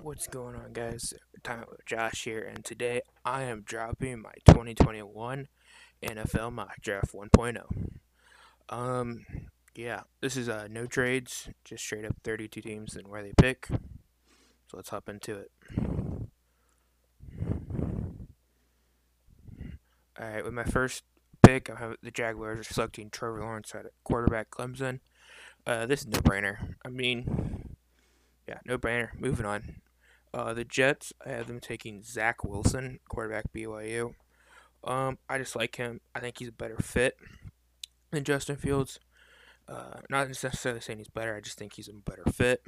What's going on, guys? Time with Josh here, and today I am dropping my 2021 NFL mock draft 1.0. Um, yeah, this is uh no trades, just straight up 32 teams and where they pick. So let's hop into it. All right, with my first pick, I have the Jaguars are selecting Trevor Lawrence at quarterback Clemson. Uh, this is no brainer. I mean, yeah, no brainer. Moving on. Uh, the Jets, I have them taking Zach Wilson, quarterback BYU. Um, I just like him. I think he's a better fit than Justin Fields. Uh, not necessarily saying he's better. I just think he's a better fit.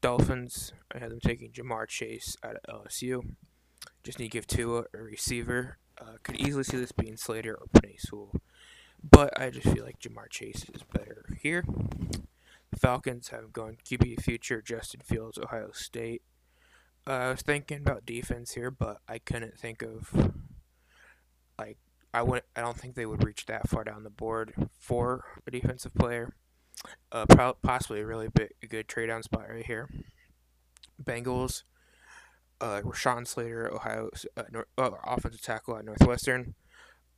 Dolphins, I have them taking Ja'Marr Chase out of LSU. Just need to give Tua a receiver. Uh, could easily see this being Slater or Penei Sewell. But I just feel like Ja'Marr Chase is better here. The Falcons have gone QB future Justin Fields, Ohio State. Uh, I was thinking about defense here, but I couldn't think of like I would I don't think they would reach that far down the board for a defensive player. Uh, pro- possibly a really big, good trade down spot right here. Bengals, uh, Rashawn Slater, Ohio uh, uh, offensive tackle at Northwestern.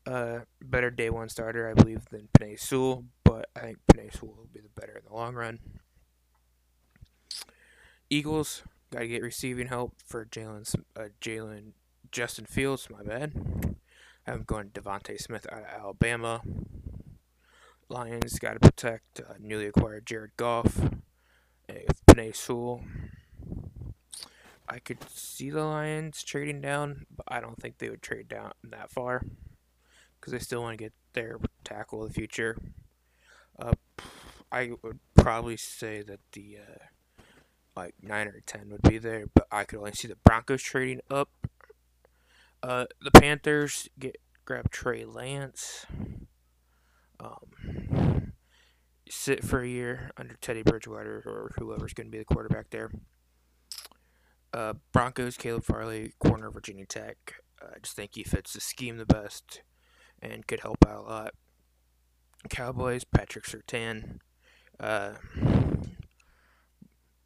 Uh, better day one starter, I believe, than Penei Sewell, but I think Penei Sewell will be the better in the long run. Eagles got to get receiving help for Jalen uh, Jalen Justin Fields. My bad. I'm going DeVonta Smith out of Alabama. Lions got to protect uh, newly acquired Jared Goff. Penei Sewell. I could see the Lions trading down, but I don't think they would trade down that far because they still want to get their tackle of the future. Uh, I would probably say that the uh, like nine or ten would be there, but I could only see the Broncos trading up. Uh, the Panthers get grab Trey Lance. Um, sit for a year under Teddy Bridgewater or whoever's going to be the quarterback there. Uh, Broncos, Caleb Farley, corner Virginia Tech. Uh, I just think he fits the scheme the best and could help out a lot. Cowboys, Patrick Surtain. Uh,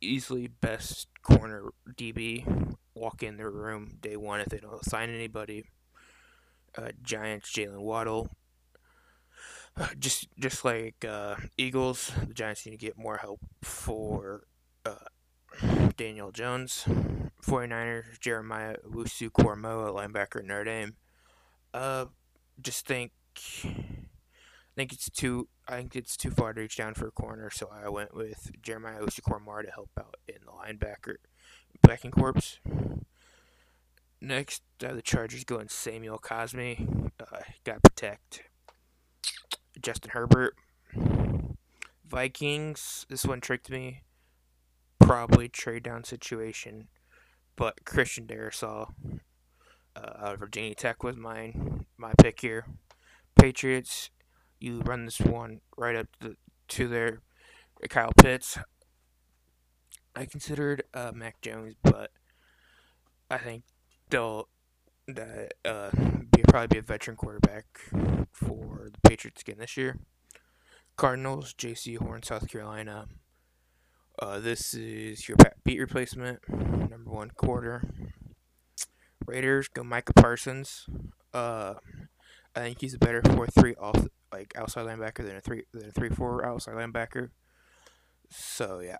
easily best corner DB. Walk in the room day one if they don't sign anybody. Uh, Giants, Jaylen Waddle. Just just like uh, Eagles, the Giants need to get more help for uh, Daniel Jones. 49ers, Jeremiah Owusu Koramoah, linebacker Notre Dame. Uh, just think, I think it's too, I think it's too far to reach down for a corner, so I went with Jeremiah Owusu to help out in the linebacker backing corps. Next, uh, the Chargers go going Samuel Cosmi. Uh, got protect Justin Herbert. Vikings, this one tricked me. Probably trade down situation, but Christian Darrisaw uh, out of Virginia Tech was mine, my pick here. Patriots, you run this one right up to, to their Kyle Pitts. I considered uh, Mac Jones, but I think they'll that uh, be probably be a veteran quarterback for the Patriots again this year. Cardinals, Jaycee Horn, South Carolina. Uh, this is your beat replacement, number one quarter. Raiders go Micah Parsons. Uh, I think he's a better four three off like outside linebacker than a three than a three four outside linebacker. So yeah.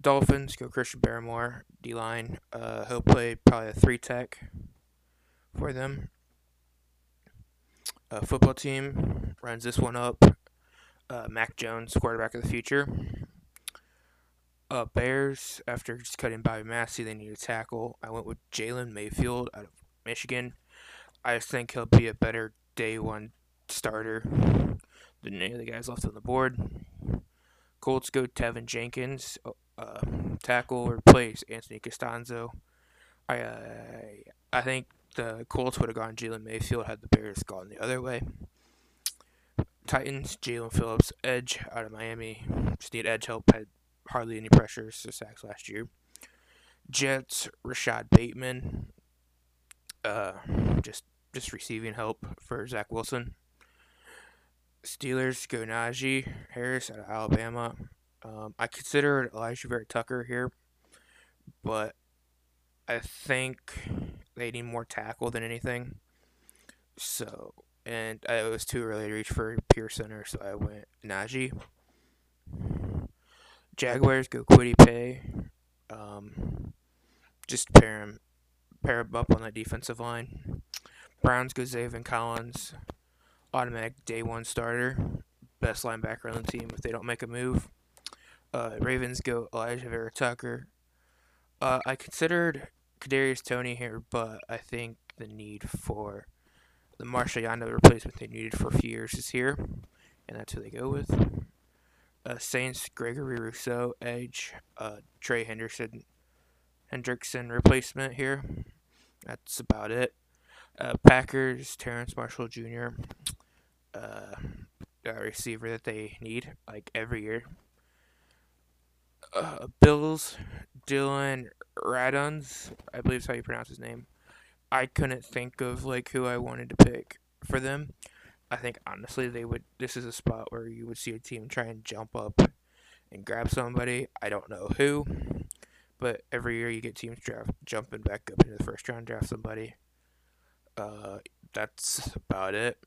Dolphins go Christian Barmore, D line. Uh, he'll play probably a three tech for them. Uh, football team runs this one up. Uh, Mac Jones, quarterback of the future. Uh, Bears, after just cutting Bobby Massie, they need a tackle. I went with Jalen Mayfield out of Michigan. I just think he'll be a better day one starter than any of the guys left on the board. Colts go Teven Jenkins, uh, tackle replace Anthony Castonzo. I uh, I think the Colts would have gone Jalen Mayfield had the Bears gone the other way. Titans, Jaelan Phillips, edge out of Miami. Just need edge help. Had hardly any pressures to sacks last year. Jets, Rashod Bateman. Uh, just just receiving help for Zach Wilson. Steelers go Najee Harris out of Alabama. Um, I considered Alijah Vera Tucker here, but I think they need more tackle than anything. So, and I, it was too early to reach for pure center, so I went Najee. Jaguars go Kwity Paye. Um, just pair him, pair him up on that defensive line. Browns go Zaven Collins, automatic day one starter, best linebacker on the team if they don't make a move. Uh, Ravens go Alijah Vera Tucker. Uh, I considered Kadarius Toney here, but I think the need for the Marshal Yanda replacement they needed for a few years is here, and that's who they go with. Uh, Saints Gregory Rousseau edge, uh, Trey Henderson Hendrickson replacement here. That's about it. Uh, Packers Terrace Marshall Jr. Uh, receiver that they need like every year. Uh, Bills Dillon Radunz, I believe is how you pronounce his name. I couldn't think of like who I wanted to pick for them. I think honestly they would. This is a spot where you would see a team try and jump up and grab somebody. I don't know who, but every year you get teams draft jumping back up into the first round, draft somebody. Uh, that's about it.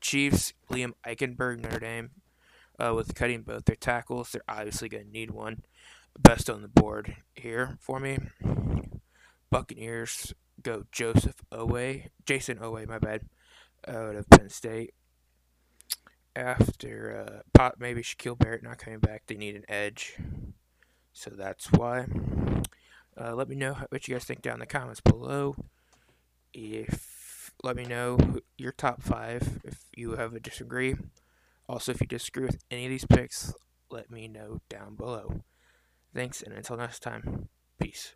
Chiefs, Liam Eichenberg, Notre Dame. Uh, with cutting both their tackles, they're obviously going to need one. Best on the board here for me. Buccaneers go Joseph Oweh, Jayson Oweh, my bad, out of Penn State. After uh, pop, maybe Shaquil Barrett not coming back, they need an edge, so that's why. Uh, let me know what you guys think down in the comments below. If let me know your top five if you have a disagree. Also, if you disagree with any of these picks, let me know down below. Thanks, and until next time, peace.